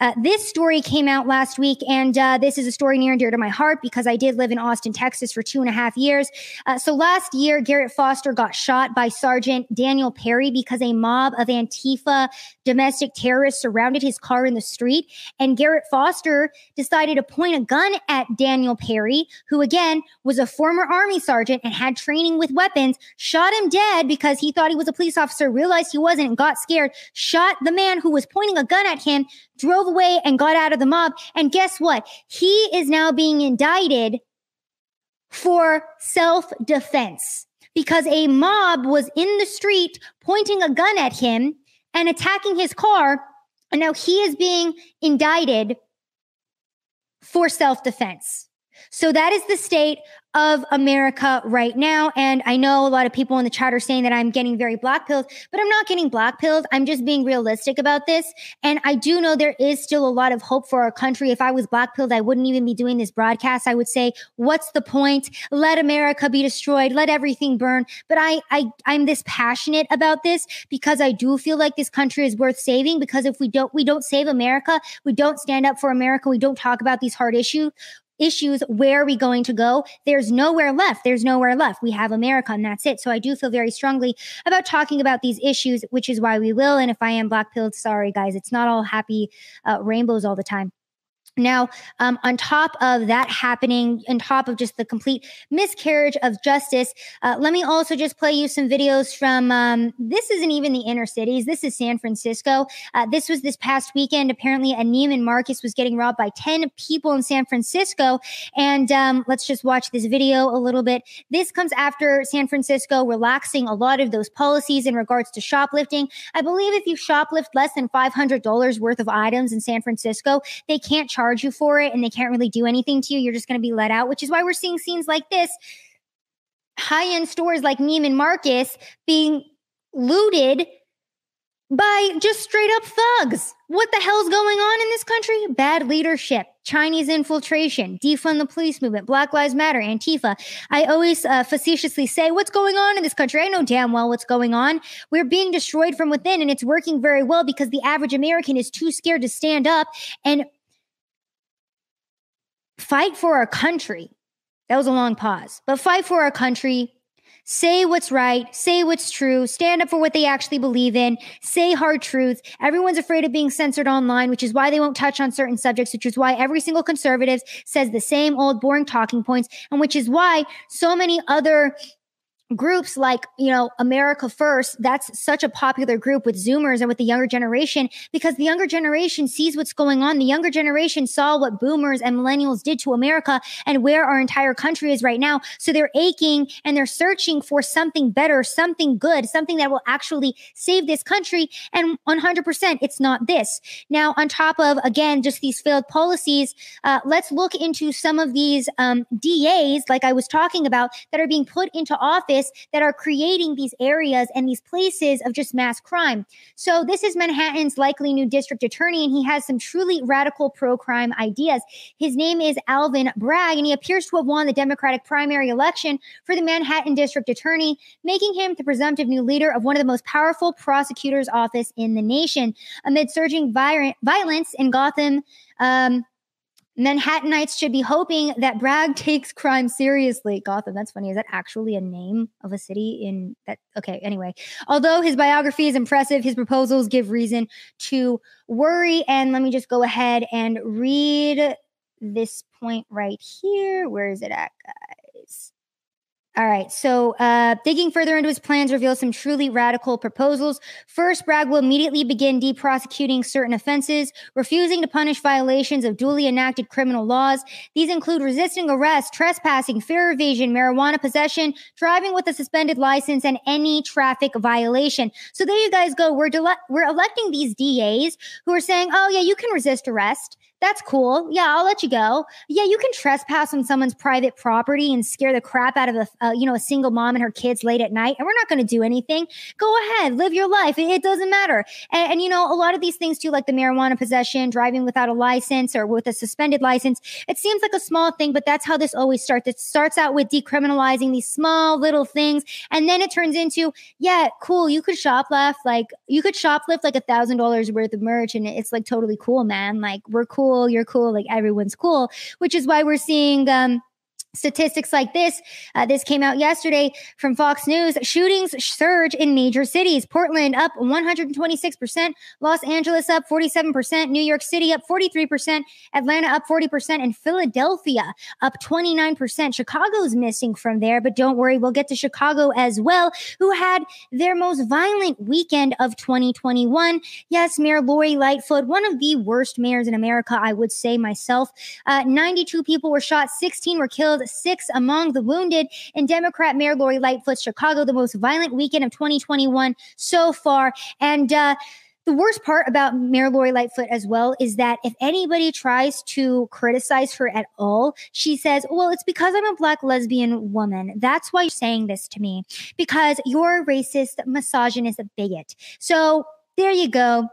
uh, this story came out last week, and uh, this is a story near and dear to my heart because I did live in Austin, Texas for two and a half years. Uh, so last year, Garrett Foster got shot by Sergeant Daniel Perry because a mob of Antifa domestic terrorists surrounded his car in the street. And Garrett Foster decided to point a gun at Daniel Perry, who again was a former Army sergeant and had training with weapons, shot him dead because he thought he was a police officer, realized he wasn't, and got scared, shot the man who was pointing a gun at him drove away and got out of the mob. And guess what? He is now being indicted for self defense because a mob was in the street pointing a gun at him and attacking his car. And now he is being indicted for self defense. So that is the state of America right now. And I know a lot of people in the chat are saying that I'm getting very black pilled, but I'm not getting black pilled. I'm just being realistic about this. And I do know there is still a lot of hope for our country. If I was black pilled, I wouldn't even be doing this broadcast. I would say, what's the point? Let America be destroyed. Let everything burn. But I, I, I'm this passionate about this because I do feel like this country is worth saving because if we don't, we don't save America, we don't stand up for America, we don't talk about these hard issues, issues, where are we going to go? There's nowhere left. There's nowhere left. We have America and that's it. So I do feel very strongly about talking about these issues, which is why we will. And if I am black pilled, sorry guys, it's not all happy uh, rainbows all the time. Now, um, on top of that happening, on top of just the complete miscarriage of justice, uh, let me also just play you some videos from um, this isn't even the inner cities. This is San Francisco. Uh, this was this past weekend. Apparently, a Neiman Marcus was getting robbed by 10 people in San Francisco. And um, let's just watch this video a little bit. This comes after San Francisco relaxing a lot of those policies in regards to shoplifting. I believe if you shoplift less than $500 worth of items in San Francisco, they can't charge charge you for it and they can't really do anything to you. You're just going to be let out, which is why we're seeing scenes like this. High end stores like Neiman Marcus being looted by just straight up thugs. What the hell's going on in this country? Bad leadership, Chinese infiltration, defund the police movement, Black Lives Matter, Antifa. I always uh, facetiously say, What's going on in this country? I know damn well what's going on. We're being destroyed from within, and it's working very well because the average American is too scared to stand up and fight for our country. That was a long pause, but fight for our country, Say what's right, say what's true, stand up for what they actually believe in, say hard truth. Everyone's afraid of being censored online, which is why they won't touch on certain subjects, which is why every single conservative says the same old boring talking points, and which is why so many other groups like you know america first that's such a popular group with zoomers and with the younger generation because the younger generation sees what's going on. The younger generation saw what boomers and millennials did to america and where our entire country is right now. So they're aching and they're searching for something better something good something that will actually save this country. And 100% it's not this. Now on top of again just these failed policies uh, let's look into some of these um, das like i was talking about that are being put into office that are creating these areas and these places of just mass crime. So this is Manhattan's likely new district attorney, and he has some truly radical pro-crime ideas. His name is Alvin Bragg, and he appears to have won the Democratic primary election for the Manhattan district attorney, making him the presumptive new leader of one of the most powerful prosecutor's office in the nation. Amid surging violence in Gotham, um, Manhattanites should be hoping that Bragg takes crime seriously. Gotham, that's funny. Is that actually a name of a city in that? Okay, anyway. Although his biography is impressive, his proposals give reason to worry. And let me just go ahead and read this point right here. Where is it at, guys? All right. So, uh, digging further into his plans reveals some truly radical proposals. First, Bragg will immediately begin deprosecuting certain offenses, refusing to punish violations of duly enacted criminal laws. These include resisting arrest, trespassing, fare evasion, marijuana possession, driving with a suspended license, and any traffic violation. So there you guys go. We're de- we're electing these DAs who are saying, "Oh yeah, you can resist arrest." That's cool. Yeah, I'll let you go. Yeah, you can trespass on someone's private property and scare the crap out of a, uh, you know, a single mom and her kids late at night, and we're not going to do anything. Go ahead, live your life. It, it doesn't matter. And, and, you know, a lot of these things too, like the marijuana possession, driving without a license or with a suspended license. It seems like a small thing, but that's how this always starts. It starts out with decriminalizing these small little things, and then it turns into, yeah, cool. You could shoplift, like you could shoplift like a thousand dollars worth of merch, and it's like totally cool, man. Like we're cool cool, you're cool, like everyone's cool, which is why we're seeing um, Statistics like this. Uh, this came out yesterday from Fox News. Shootings surge in major cities. Portland up 126%, Los Angeles up 47%, New York City up 43%, Atlanta up 40%, and Philadelphia up 29%. Chicago's missing from there, but don't worry, we'll get to Chicago as well, who had their most violent weekend of 2021. Yes, Mayor Lori Lightfoot, one of the worst mayors in America, I would say myself. Uh, 92 people were shot, 16 were killed killed, six among the wounded in Democrat Mayor Lori Lightfoot's Chicago, the most violent weekend of 2021 so far. And, uh, the worst part about Mayor Lori Lightfoot as well is that if anybody tries to criticize her at all, she says, Well, it's because I'm a black lesbian woman. That's why you're saying this to me, because you're a racist, misogynist, bigot. So there you go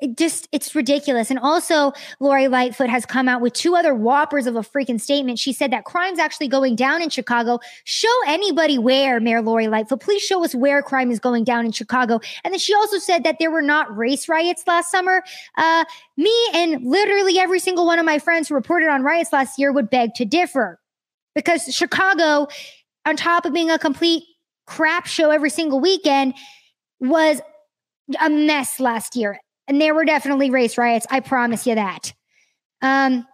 it just it's ridiculous. And also, Lori Lightfoot has come out with two other whoppers of a freaking statement. She said that crime's actually going down in Chicago. Show anybody where, Mayor Lori Lightfoot. Please show us where crime is going down in Chicago. And then she also said that there were not race riots last summer. Uh, me and literally every single one of my friends who reported on riots last year would beg to differ because Chicago, on top of being a complete crap show every single weekend, was a mess last year and there were definitely race riots. I promise you that. Um,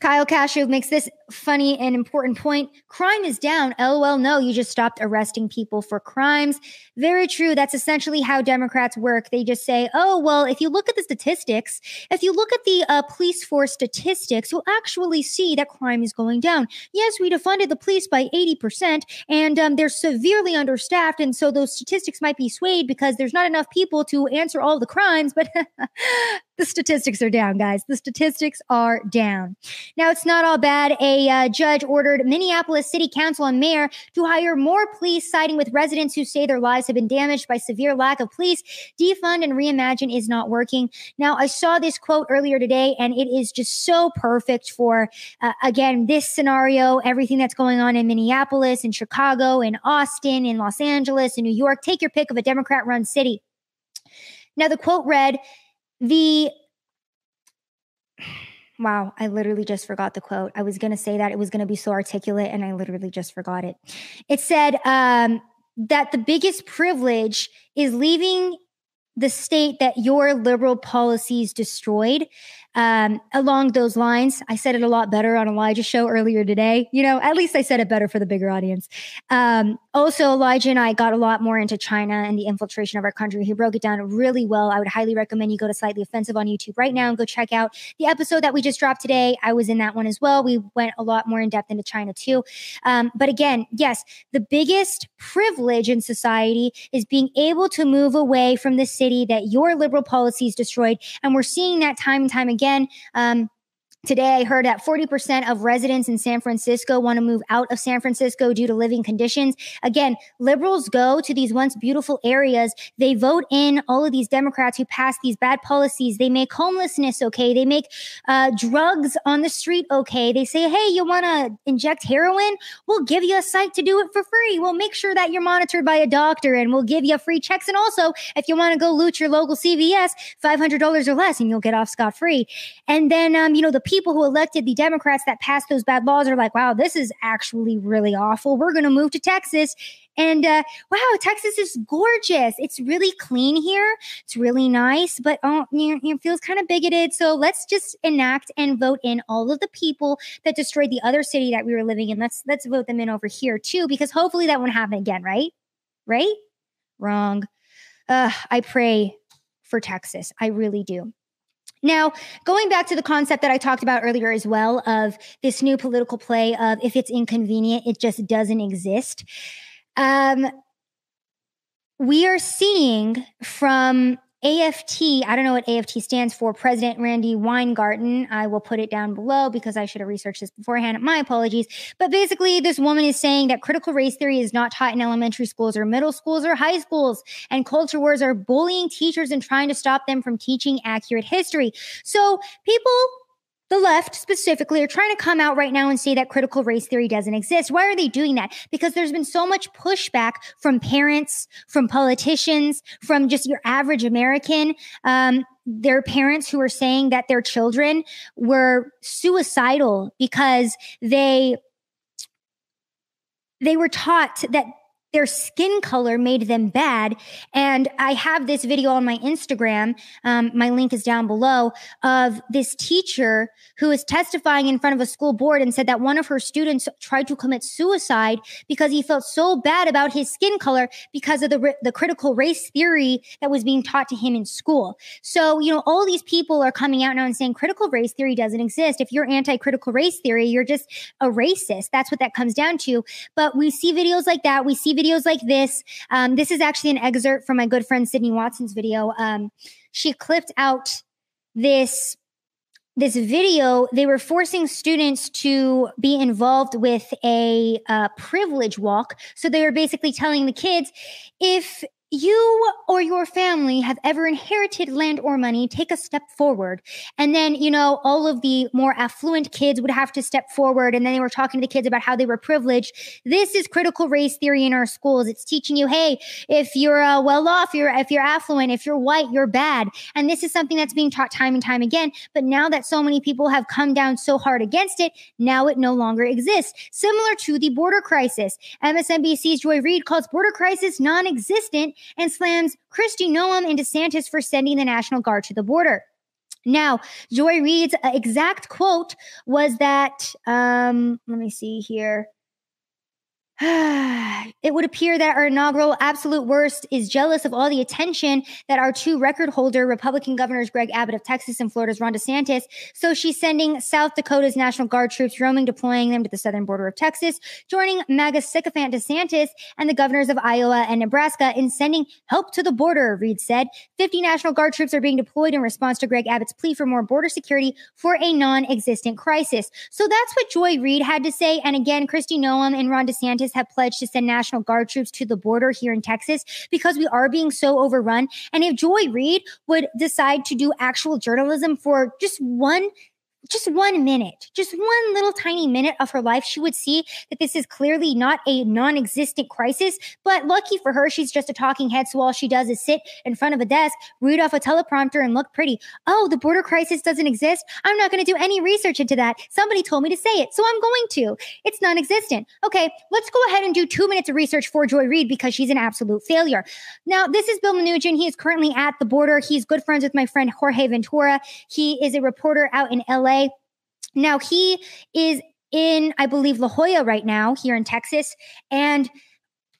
Kyle Kashuv makes this funny and important point. Crime is down. LOL, no, you just stopped arresting people for crimes. Very true. That's essentially how Democrats work. They just say, oh, well, if you look at the statistics, if you look at the uh, police force statistics, you'll actually see that crime is going down. Yes, we defunded the police by 80%, and um, they're severely understaffed. And so those statistics might be swayed because there's not enough people to answer all the crimes. But the statistics are down, guys. The statistics are down. Now, it's not all bad. A uh, judge ordered Minneapolis City Council and mayor to hire more police, siding with residents who say their lives have been damaged by severe lack of police. Defund and reimagine is not working. Now, I saw this quote earlier today, and it is just so perfect for, uh, again, this scenario, everything that's going on in Minneapolis, in Chicago, in Austin, in Los Angeles, in New York. Take your pick of a Democrat run city. Now, the quote read, the Wow, I literally just forgot the quote. I was going to say that it was going to be so articulate, and I literally just forgot it. It said um, that the biggest privilege is leaving the state that your liberal policies destroyed um, along those lines. I said it a lot better on Elijah's show earlier today. You know, at least I said it better for the bigger audience. Um, also, Elijah and I got a lot more into China and the infiltration of our country. He broke it down really well. I would highly recommend you go to Slightly Offensive on YouTube right now and go check out the episode that we just dropped today. I was in that one as well. We went a lot more in depth into China too. Um, but again, yes, the biggest privilege in society is being able to move away from the city that your liberal policies destroyed. And we're seeing that time and time again again. Um, Today, I heard that 40% of residents in San Francisco want to move out of San Francisco due to living conditions. Again, liberals go to these once beautiful areas. They vote in all of these Democrats who pass these bad policies. They make homelessness okay. They make uh, drugs on the street okay. They say, hey, you want to inject heroin? We'll give you a site to do it for free. We'll make sure that you're monitored by a doctor and we'll give you free checks. And also, if you want to go loot your local CVS, $500 or less, and you'll get off scot free. And then, um, you know, the people who elected the Democrats that passed those bad laws are like, wow, this is actually really awful. We're going to move to Texas. And uh, wow, Texas is gorgeous. It's really clean here. It's really nice, but oh, it feels kind of bigoted. So let's just enact and vote in all of the people that destroyed the other city that we were living in. Let's let's vote them in over here too, because hopefully that won't happen again, right? Right? Wrong. Uh, I pray for Texas. I really do. Now, going back to the concept that I talked about earlier as well of this new political play of if it's inconvenient, it just doesn't exist. Um, we are seeing from AFT, I don't know what AFT stands for, President Randi Weingarten. I will put it down below because I should have researched this beforehand. My apologies. But basically, this woman is saying that critical race theory is not taught in elementary schools or middle schools or high schools, and culture wars are bullying teachers and trying to stop them from teaching accurate history. So people the left specifically are trying to come out right now and say that critical race theory doesn't exist. Why are they doing that? Because there's been so much pushback from parents, from politicians, from just your average American. Um, their parents who are saying that their children were suicidal because they they were taught that their skin color made them bad. And I have this video on my Instagram. Um, my link is down below of this teacher who is testifying in front of a school board and said that one of her students tried to commit suicide because he felt so bad about his skin color because of the, the critical race theory that was being taught to him in school. So, you know, all these people are coming out now and saying critical race theory doesn't exist. If you're anti critical race theory, you're just a racist. That's what that comes down to. But we see videos like that. We see videos like this. Um, this is actually an excerpt from my good friend Sydney Watson's video. Um, she clipped out this this video they were forcing students to be involved with a uh, privilege walk so they were basically telling the kids if you or your family have ever inherited land or money, take a step forward. And then, you know, all of the more affluent kids would have to step forward. And then they were talking to the kids about how they were privileged. This is critical race theory in our schools. It's teaching you, hey, if you're uh, well off, you're if you're affluent, if you're white, you're bad. And this is something that's being taught time and time again. But now that so many people have come down so hard against it, now it no longer exists. Similar to the border crisis. MSNBC's Joy Reid calls border crisis non-existent and slams Kristi Noem and DeSantis for sending the National Guard to the border. Now, Joy Reid's exact quote was that, um, let me see here. it would appear that our inaugural absolute worst is jealous of all the attention that our two record holder Republican governors, Greg Abbott of Texas and Florida's Ron DeSantis. So she's sending South Dakota's National Guard troops roaming, deploying them to the southern border of Texas, joining MAGA sycophant DeSantis and the governors of Iowa and Nebraska in sending help to the border, Reid said. 50 National Guard troops are being deployed in response to Greg Abbott's plea for more border security for a non existent crisis. So that's what Joy Reid had to say. And again, Kristi Noem and Ron DeSantis have pledged to send National Guard troops to the border here in Texas because we are being so overrun. And if Joy Reid would decide to do actual journalism for just one just one minute, just one little tiny minute of her life, she would see that this is clearly not a non existent crisis. But lucky for her, she's just a talking head. So all she does is sit in front of a desk, read off a teleprompter, and look pretty. Oh, the border crisis doesn't exist. I'm not going to do any research into that. Somebody told me to say it. So I'm going to. It's non existent. Okay, let's go ahead and do two minutes of research for Joy Reid because she's an absolute failure. Now, this is Bill Melugin. He is currently at the border. He's good friends with my friend Jorge Ventura. He is a reporter out in LA. Now, he is in, I believe, La Joya right now, here in Texas. And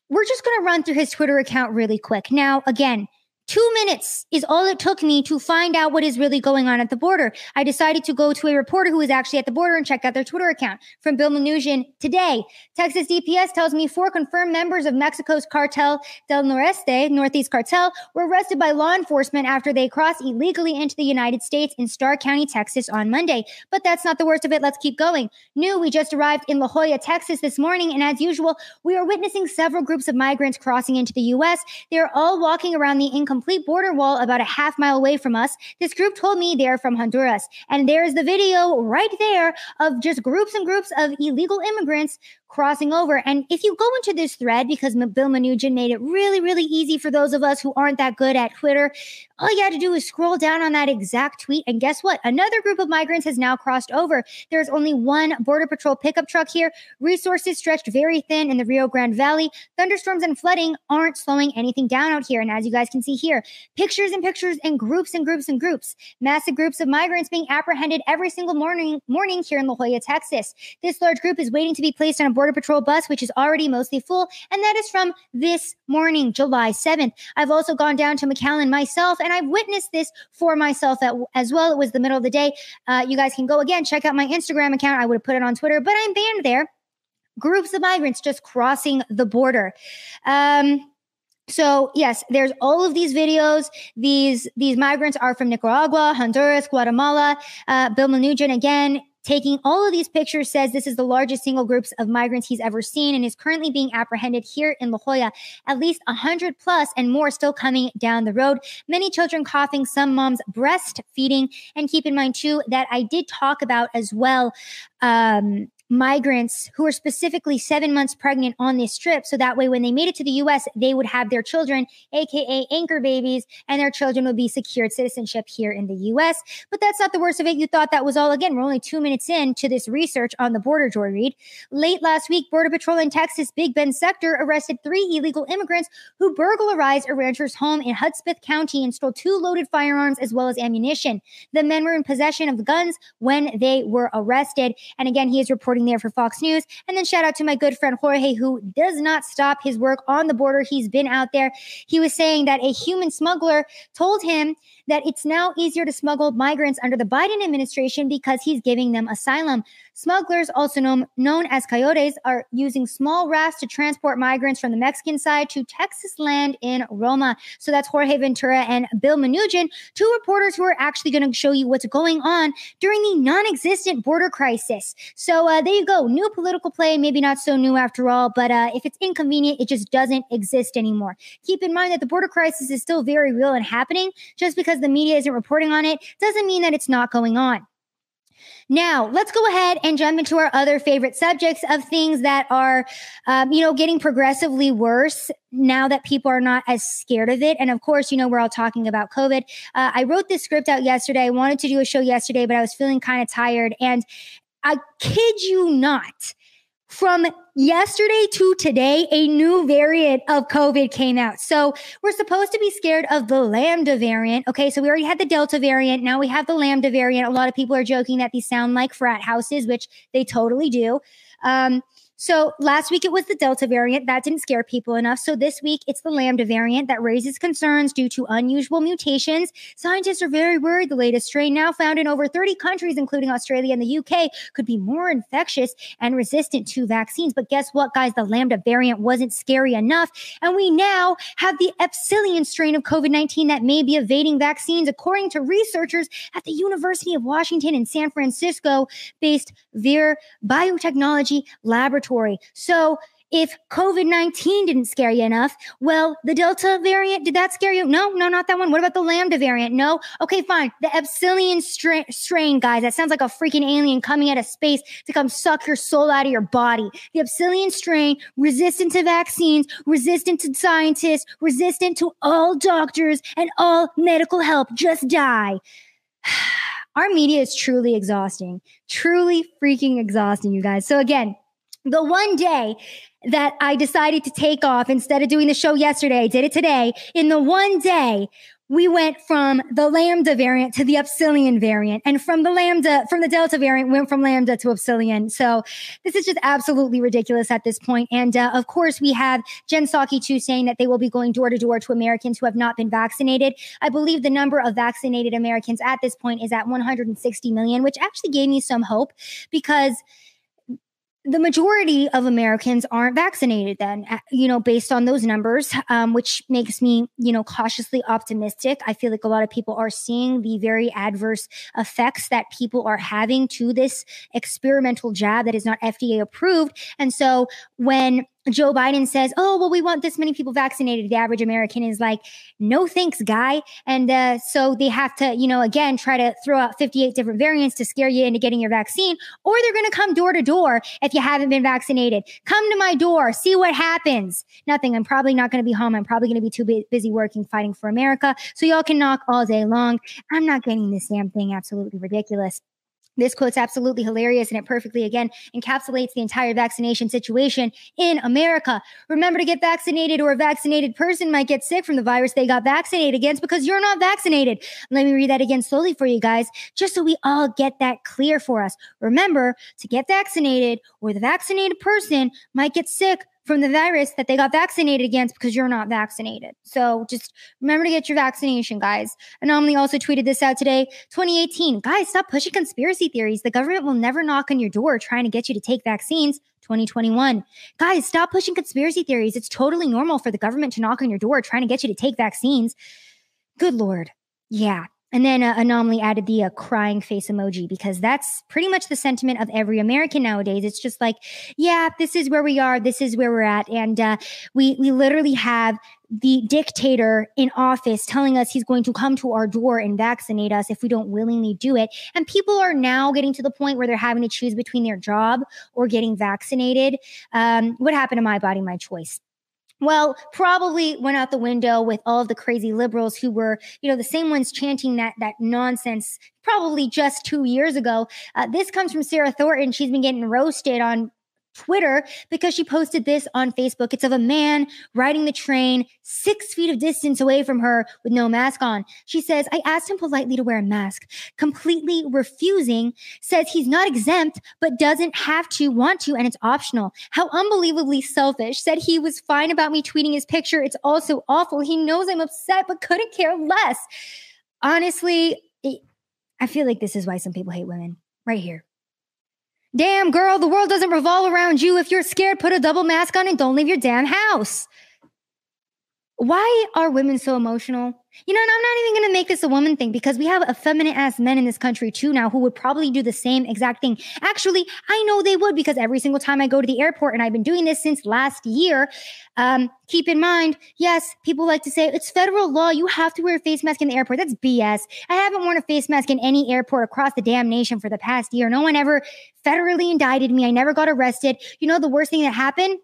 we're just going to run through his Twitter account really quick. Now, again, Two minutes is all it took me to find out what is really going on at the border. I decided to go to a reporter who was actually at the border and check out their Twitter account from Bill Melugin today. Texas DPS tells me four confirmed members of Mexico's cartel del Noreste, Northeast Cartel, were arrested by law enforcement after they crossed illegally into the United States in Starr County, Texas on Monday. But that's not the worst of it. Let's keep going. New, we just arrived in La Joya, Texas this morning, and as usual, we are witnessing several groups of migrants crossing into the U.S. They're all walking around the income complete border wall about a half mile away from us. This group told me they're from Honduras. And there's the video right there of just groups and groups of illegal immigrants crossing over. And if you go into this thread, because Bill Melugin made it really, really easy for those of us who aren't that good at Twitter, all you had to do is scroll down on that exact tweet. And guess what? Another group of migrants has now crossed over. There's only one Border Patrol pickup truck here. Resources stretched very thin in the Rio Grande Valley. Thunderstorms and flooding aren't slowing anything down out here. And as you guys can see here, pictures and pictures and groups and groups and groups. Massive groups of migrants being apprehended every single morning morning here in La Joya, Texas. This large group is waiting to be placed on a Border Patrol bus, which is already mostly full, and that is from this morning, July 7th. I've also gone down to McAllen myself, and I've witnessed this for myself as well. It was the middle of the day. Uh, you guys can go again, check out my Instagram account. I would have put it on Twitter, but I'm banned there. Groups of migrants just crossing the border. Um, so yes, there's all of these videos. These these migrants are from Nicaragua, Honduras, Guatemala. Uh, Bill Melugin again taking all of these pictures says this is the largest single groups of migrants he's ever seen and is currently being apprehended here in La Joya. At least 100 plus and more still coming down the road. Many children coughing, some moms breastfeeding. And keep in mind too that I did talk about as well um, migrants who are specifically seven months pregnant on this trip. So that way, when they made it to the US, they would have their children, AKA anchor babies, and their children would be secured citizenship here in the US. But that's not the worst of it. You thought that was all. Again, we're only two minutes in to this research on the border, Joy Reid. Late last week, Border Patrol in Texas, Big Bend sector, arrested three illegal immigrants who burglarized a rancher's home in Hudspeth County and stole two loaded firearms as well as ammunition. The men were in possession of guns when they were arrested. And again, he is reporting reporting there for Fox News. And then shout out to my good friend Jorge, who does not stop his work on the border. He's been out there. He was saying that a human smuggler told him that it's now easier to smuggle migrants under the Biden administration because he's giving them asylum. Smugglers, also known, known as coyotes, are using small rafts to transport migrants from the Mexican side to Texas land in Roma. So that's Jorge Ventura and Bill Melugin, two reporters who are actually going to show you what's going on during the non existent border crisis. So uh, there you go. New political play, maybe not so new after all, but uh, if it's inconvenient, it just doesn't exist anymore. Keep in mind that the border crisis is still very real and happening. Just because the media isn't reporting on it doesn't mean that it's not going on. Now, let's go ahead and jump into our other favorite subjects of things that are, um, you know, getting progressively worse now that people are not as scared of it. And of course, you know, we're all talking about COVID. Uh, I wrote this script out yesterday. I wanted to do a show yesterday, but I was feeling kind of tired. And I kid you not, from yesterday to today, a new variant of COVID came out. So we're supposed to be scared of the Lambda variant. Okay. So we already had the Delta variant. Now we have the Lambda variant. A lot of people are joking that these sound like frat houses, which they totally do. Um, So last week it was the Delta variant that didn't scare people enough. So this week it's the Lambda variant that raises concerns due to unusual mutations. Scientists are very worried the latest strain, now found in over 30 countries, including Australia and the UK, could be more infectious and resistant to vaccines. But guess what, guys? The Lambda variant wasn't scary enough. And we now have the Epsilon strain of COVID 19 that may be evading vaccines, according to researchers at the University of Washington in San Francisco based Vir Biotechnology Laboratory. So if COVID 19 didn't scare you enough, well, the Delta variant, did that scare you? No, no, not that one. What about the Lambda variant? No. Okay, fine. The Epsilon strain, strain, guys, that sounds like a freaking alien coming out of space to come suck your soul out of your body. The Epsilon strain, resistant to vaccines, resistant to scientists, resistant to all doctors and all medical help. Just die. Our media is truly exhausting, truly freaking exhausting, you guys. So, again, the one day that I decided to take off instead of doing the show yesterday, I did it today. In the one day, we went from the Lambda variant to the Epsilon variant. And from the Lambda, from the Delta variant, went from Lambda to Epsilon. So this is just absolutely ridiculous at this point. And uh, of course, we have Jen Psaki too saying that they will be going door to door to Americans who have not been vaccinated. I believe the number of vaccinated Americans at this point is at 160 million, which actually gave me some hope because the majority of Americans aren't vaccinated then, uh, you know, based on those numbers, um, which makes me, you know, cautiously optimistic. I feel like a lot of people are seeing the very adverse effects that people are having to this experimental jab that is not FDA approved. And so when Joe Biden says, "Oh, well, we want this many people vaccinated." The average American is like, "No, thanks, guy." And uh, so they have to, you know, again, try to throw out 58 different variants to scare you into getting your vaccine, or they're going to come door to door if you haven't been vaccinated. Come to my door, see what happens. Nothing. I'm probably not going to be home. I'm probably going to be too bu- busy working, fighting for America. So y'all can knock all day long. I'm not getting this damn thing absolutely ridiculous. This quote's absolutely hilarious and it perfectly, again, encapsulates the entire vaccination situation in America. Remember to get vaccinated, or a vaccinated person might get sick from the virus they got vaccinated against because you're not vaccinated. Let me read that again slowly for you guys, just so we all get that clear for us. Remember to get vaccinated, or the vaccinated person might get sick from the virus that they got vaccinated against because you're not vaccinated. So just remember to get your vaccination, guys. Anomaly also tweeted this out today 2018. Guys, stop pushing conspiracy theories. The government will never knock on your door trying to get you to take vaccines. 2021. Guys, stop pushing conspiracy theories. It's totally normal for the government to knock on your door trying to get you to take vaccines. Good Lord. Yeah, and then uh, Anomaly added the uh, crying face emoji because that's pretty much the sentiment of every American nowadays. It's just like, yeah, this is where we are. This is where we're at. And uh, we, we literally have the dictator in office telling us he's going to come to our door and vaccinate us if we don't willingly do it. And people are now getting to the point where they're having to choose between their job or getting vaccinated. Um, what happened to my body, my choice? Well, probably went out the window with all of the crazy liberals who were, you know, the same ones chanting that that nonsense probably just two years ago. Uh, this comes from Sarah Thornton. She's been getting roasted on Twitter because she posted this on Facebook. It's of a man riding the train six feet of distance away from her with no mask on. She says, I asked him politely to wear a mask, completely refusing, says he's not exempt, but doesn't have to, want to, and it's optional. How unbelievably selfish. Said he was fine about me tweeting his picture. It's also awful. He knows I'm upset, but couldn't care less. Honestly, I feel like this is why some people hate women. Right here. Damn, girl, the world doesn't revolve around you. If you're scared, put a double mask on and don't leave your damn house. Why are women so emotional? You know, and I'm not even going to make this a woman thing because we have effeminate ass men in this country too now who would probably do the same exact thing. Actually, I know they would because every single time I go to the airport, and I've been doing this since last year. Um, keep in mind, yes, people like to say it's federal law. You have to wear a face mask in the airport. That's BS. I haven't worn a face mask in any airport across the damn nation for the past year. No one ever federally indicted me. I never got arrested. You know, the worst thing that happened?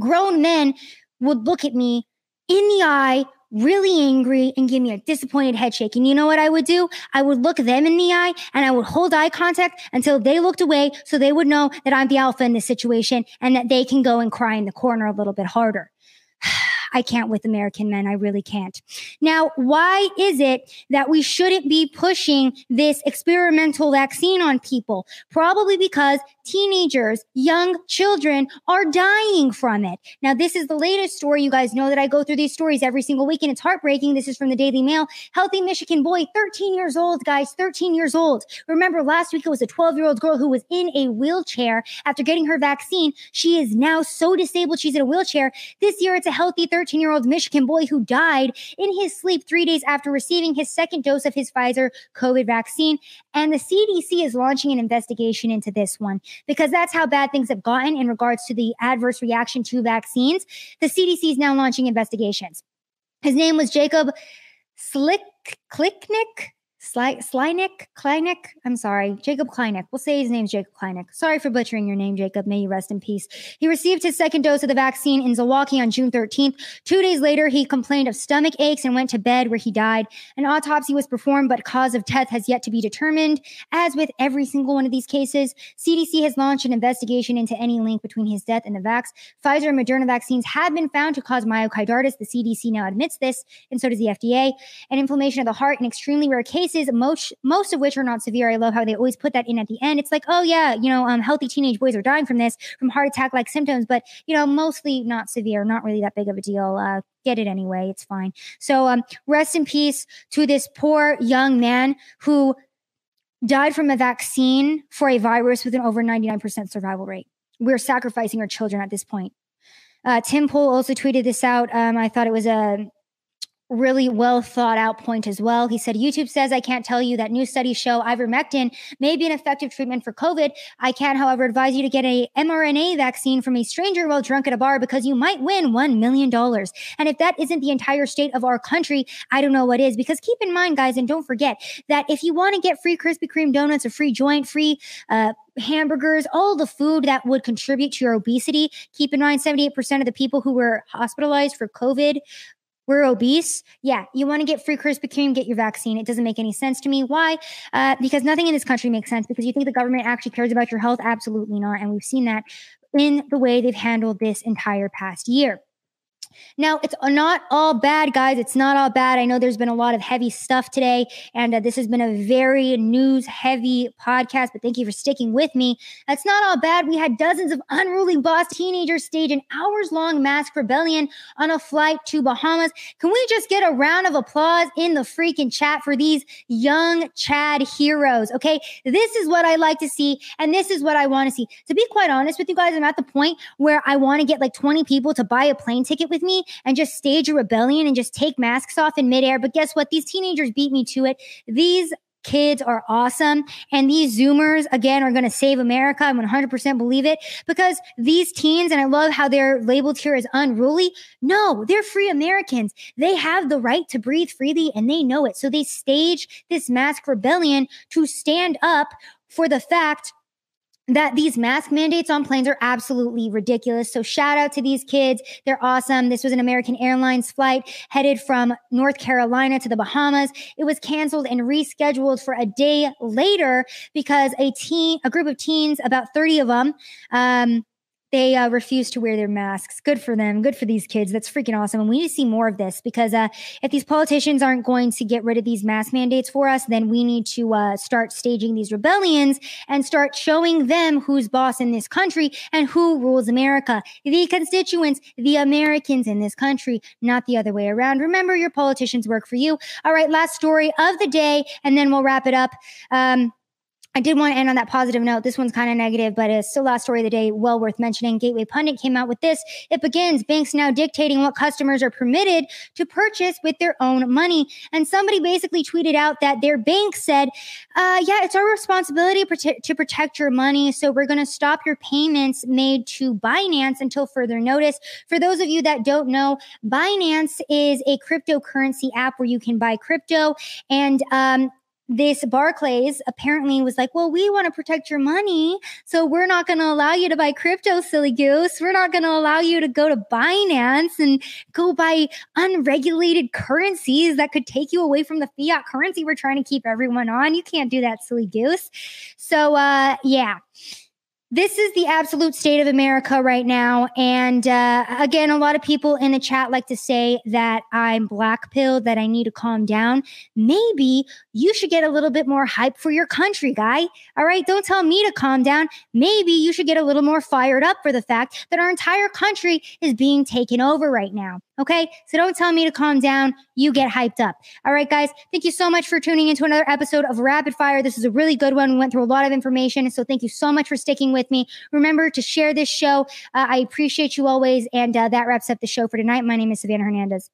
Grown men would look at me in the eye really angry and give me a disappointed head shake. And you know what I would do? I would look them in the eye and I would hold eye contact until they looked away so they would know that I'm the alpha in this situation and that they can go and cry in the corner a little bit harder. I can't with American men. I really can't. Now, why is it that we shouldn't be pushing this experimental vaccine on people? Probably because teenagers, young children are dying from it. Now, this is the latest story. You guys know that I go through these stories every single week and it's heartbreaking. This is from the Daily Mail. Healthy Michigan boy, 13 years old, guys, 13 years old. Remember last week it was a 12 year old girl who was in a wheelchair after getting her vaccine. She is now so disabled. She's in a wheelchair. This year it's a healthy 13 year old Michigan boy who died in his sleep three days after receiving his second dose of his Pfizer COVID vaccine. And the CDC is launching an investigation into this one because that's how bad things have gotten in regards to the adverse reaction to vaccines. The CDC is now launching investigations. His name was Jacob Slick Klicknick. Sly, Slynick, Kleinick. I'm sorry, Jacob Kleinick. We'll say his name's Jacob Kleinick. Sorry for butchering your name, Jacob. May you rest in peace. He received his second dose of the vaccine in Zilwaukee on June 13th. Two days later, he complained of stomach aches and went to bed where he died. An autopsy was performed, but cause of death has yet to be determined. As with every single one of these cases, CDC has launched an investigation into any link between his death and the vax. Pfizer and Moderna vaccines have been found to cause myocarditis. The CDC now admits this, and so does the FDA. And inflammation of the heart in extremely rare cases cases, most most of which are not severe. I love how they always put that in at the end. It's like, oh yeah, you know, um, healthy teenage boys are dying from this, from heart attack like symptoms, but you know, mostly not severe, not really that big of a deal. Uh, get it anyway, it's fine. So, um, rest in peace to this poor young man who died from a vaccine for a virus with an over 99% survival rate. We're sacrificing our children at this point. Uh, Tim Pool also tweeted this out. Um, I thought it was a really well thought out point as well. He said, YouTube says I can't tell you that new studies show ivermectin may be an effective treatment for COVID. I can, however, advise you to get a mRNA vaccine from a stranger while drunk at a bar because you might win $1 million. And if that isn't the entire state of our country, I don't know what is. Because keep in mind, guys, and don't forget that if you want to get free Krispy Kreme donuts, a free joint, free, uh, hamburgers, all the food that would contribute to your obesity. Keep in mind, 78% of the people who were hospitalized for COVID we're obese. Yeah, you want to get free Krispy Kreme, get your vaccine. It doesn't make any sense to me. Why? Uh, because nothing in this country makes sense. Because you think the government actually cares about your health? Absolutely not. And we've seen that in the way they've handled this entire past year. Now, it's not all bad, guys. It's not all bad. I know there's been a lot of heavy stuff today, and uh, this has been a very news heavy podcast, but thank you for sticking with me. That's not all bad. We had dozens of unruly boss teenagers stage an hours long mask rebellion on a flight to Bahamas. Can we just get a round of applause in the freaking chat for these young Chad heroes? Okay. This is what I like to see, and this is what I want to see. To be quite honest with you guys, I'm at the point where I want to get like 20 people to buy a plane ticket with me and just stage a rebellion and just take masks off in midair. But guess what? These teenagers beat me to it. These kids are awesome. And these Zoomers, again, are going to save America. I 100% believe it because these teens, and I love how they're labeled here as unruly. No, they're free Americans. They have the right to breathe freely and they know it. So they stage this mask rebellion to stand up for the fact that these mask mandates on planes are absolutely ridiculous. So shout out to these kids. They're awesome. This was an American Airlines flight headed from North Carolina to the Bahamas. It was canceled and rescheduled for a day later because a teen, a group of teens, about 30 of them, um, they uh, refuse to wear their masks. Good for them. Good for these kids. That's freaking awesome. And we need to see more of this because uh, if these politicians aren't going to get rid of these mask mandates for us, then we need to uh, start staging these rebellions and start showing them who's boss in this country and who rules America. The constituents, the Americans in this country, not the other way around. Remember, your politicians work for you. All right, last story of the day, and then we'll wrap it up. Um, I did want to end on that positive note. This one's kind of negative, but it's still last story of the day, well worth mentioning. Gateway Pundit came out with this. It begins banks now dictating what customers are permitted to purchase with their own money. And somebody basically tweeted out that their bank said, uh, yeah, it's our responsibility to protect your money. So we're going to stop your payments made to Binance until further notice. For those of you that don't know, Binance is a cryptocurrency app where you can buy crypto and, um, this Barclays apparently was like, well, we want to protect your money. So we're not going to allow you to buy crypto, silly goose. We're not going to allow you to go to Binance and go buy unregulated currencies that could take you away from the fiat currency we're trying to keep everyone on. You can't do that, silly goose. So, uh, yeah this is the absolute state of America right now. And uh, again, a lot of people in the chat like to say that I'm black pilled, that I need to calm down. Maybe you should get a little bit more hype for your country, guy. All right. Don't tell me to calm down. Maybe you should get a little more fired up for the fact that our entire country is being taken over right now. Okay. So don't tell me to calm down. You get hyped up. All right, guys. Thank you so much for tuning into another episode of Rapid Fire. This is a really good one. We went through a lot of information. So thank you so much for sticking with me. Remember to share this show. Uh, I appreciate you always. And uh, that wraps up the show for tonight. My name is Savannah Hernandez.